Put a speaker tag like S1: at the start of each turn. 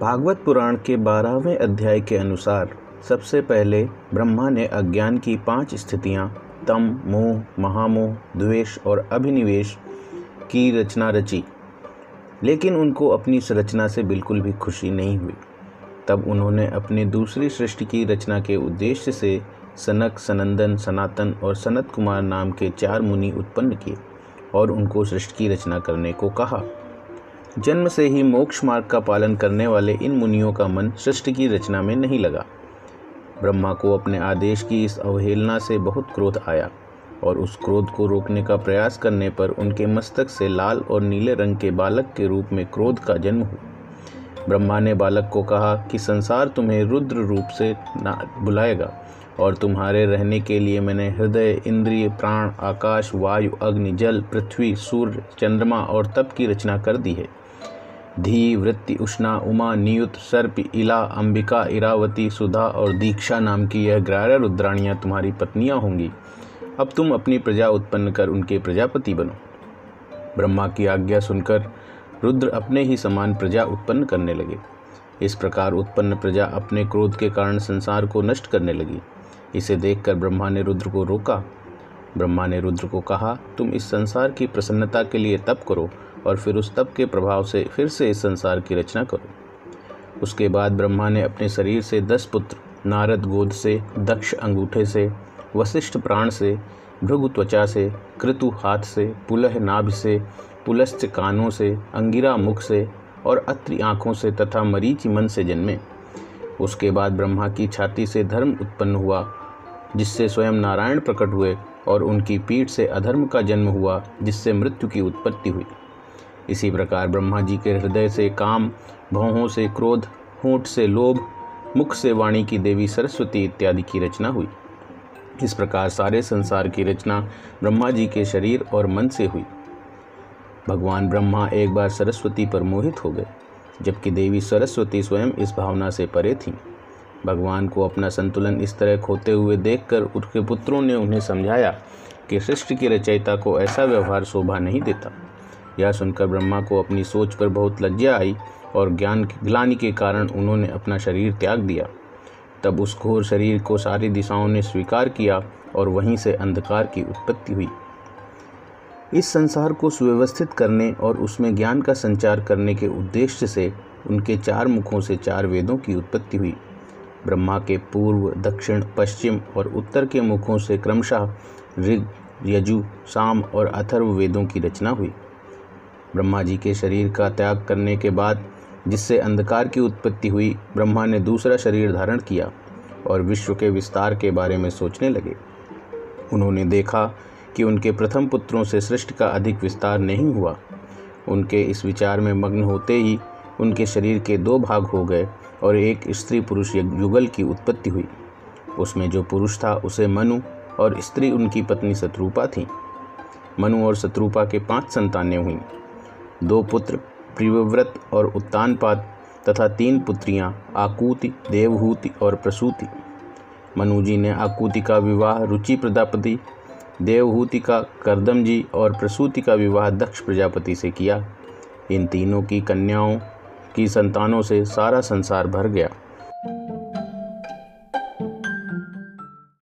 S1: भागवत पुराण के बारहवें अध्याय के अनुसार, सबसे पहले ब्रह्मा ने अज्ञान की पाँच स्थितियाँ, तम, मोह, महामोह, द्वेष और अभिनिवेश, की रचना रची। लेकिन उनको अपनी इस रचना से बिल्कुल भी खुशी नहीं हुई। तब उन्होंने अपनी दूसरी सृष्टि की रचना के उद्देश्य से सनक, सनंदन, सनातन और सनत कुमार नाम के चार मुनि उत्पन्न किए और उनको सृष्टि की रचना करने को कहा। जन्म से ही मोक्ष मार्ग का पालन करने वाले इन मुनियों का मन सृष्टि की रचना में नहीं लगा। ब्रह्मा को अपने आदेश की इस अवहेलना से बहुत क्रोध आया और उस क्रोध को रोकने का प्रयास करने पर उनके मस्तक से लाल और नीले रंग के बालक के रूप में क्रोध का जन्म हुआ। ब्रह्मा ने बालक को कहा कि संसार तुम्हें रुद्र रूप से ना बुलाएगा और तुम्हारे रहने के लिए मैंने हृदय, इंद्रिय, प्राण, आकाश, वायु, अग्नि, जल, पृथ्वी, सूर्य, चंद्रमा और तप की रचना कर दी है। धी, वृत्ति, उष्णा, उमा, नियुत, सर्प, इला, अंबिका, इरावती, सुधा और दीक्षा नाम की यह ग्यारह रुद्राणियाँ तुम्हारी पत्नियाँ होंगी। अब तुम अपनी प्रजा उत्पन्न कर उनके प्रजापति बनो। ब्रह्मा की आज्ञा सुनकर रुद्र अपने ही समान प्रजा उत्पन्न करने लगे। इस प्रकार उत्पन्न प्रजा अपने क्रोध के कारण संसार को नष्ट करने लगी। इसे देखकर ब्रह्मा ने रुद्र को रोका। ब्रह्मा ने रुद्र को कहा, तुम इस संसार की प्रसन्नता के लिए तप करो और फिर उस तप के प्रभाव से फिर से इस संसार की रचना करो। उसके बाद ब्रह्मा ने अपने शरीर से दस पुत्र, नारद गोद से, दक्ष अंगूठे से, वशिष्ठ प्राण से, भृगु त्वचा से, कृतु हाथ से, पुलह नाभ से, पुलस्थ कानों से, अंगिरा मुख से और अत्रि आँखों से तथा मरीचि मन से जन्मे। उसके बाद ब्रह्मा की छाती से धर्म उत्पन्न हुआ, जिससे स्वयं नारायण प्रकट हुए और उनकी पीठ से अधर्म का जन्म हुआ, जिससे मृत्यु की उत्पत्ति हुई। इसी प्रकार ब्रह्मा जी के हृदय से काम, भौहों से क्रोध, होंठ से लोभ, मुख से वाणी की देवी सरस्वती इत्यादि की रचना हुई। इस प्रकार सारे संसार की रचना ब्रह्मा जी के शरीर और मन से हुई। भगवान ब्रह्मा एक बार सरस्वती पर मोहित हो गए, जबकि देवी सरस्वती स्वयं इस भावना से परे थीं। भगवान को अपना संतुलन इस तरह खोते हुए देखकर उनके पुत्रों ने उन्हें समझाया कि सृष्टि की रचयिता को ऐसा व्यवहार शोभा नहीं देता। यह सुनकर ब्रह्मा को अपनी सोच पर बहुत लज्जा आई और ज्ञान ग्लानि के कारण उन्होंने अपना शरीर त्याग दिया। तब उस घोर शरीर को सारी दिशाओं ने स्वीकार किया और वहीं से अंधकार की उत्पत्ति हुई। इस संसार को सुव्यवस्थित करने और उसमें ज्ञान का संचार करने के उद्देश्य से उनके चार मुखों से चार वेदों की उत्पत्ति हुई। ब्रह्मा के पूर्व, दक्षिण, पश्चिम और उत्तर के मुखों से क्रमशः ऋग, यजु, साम और अथर्व वेदों की रचना हुई। ब्रह्मा जी के शरीर का त्याग करने के बाद, जिससे अंधकार की उत्पत्ति हुई, ब्रह्मा ने दूसरा शरीर धारण किया और विश्व के विस्तार के बारे में सोचने लगे। उन्होंने देखा कि उनके प्रथम पुत्रों से सृष्टि का अधिक विस्तार नहीं हुआ। उनके इस विचार में मग्न होते ही उनके शरीर के दो भाग हो गए और एक स्त्री पुरुष युगल की उत्पत्ति हुई। उसमें जो पुरुष था, उसे मनु और स्त्री उनकी पत्नी शत्रुपा थी। मनु और शत्रुपा के पाँच संतानें हुईं। दो पुत्र प्रियव्रत और उत्तानपाद, तथा तीन पुत्रियाँ, आकूति, देवहूति और प्रसूति। मनुजी ने आकूति का विवाह रुचि प्रजापति, देवहूति का करदम जी और प्रसूति का विवाह दक्ष प्रजापति से किया। इन तीनों की कन्याओं, की संतानों से सारा संसार भर गया।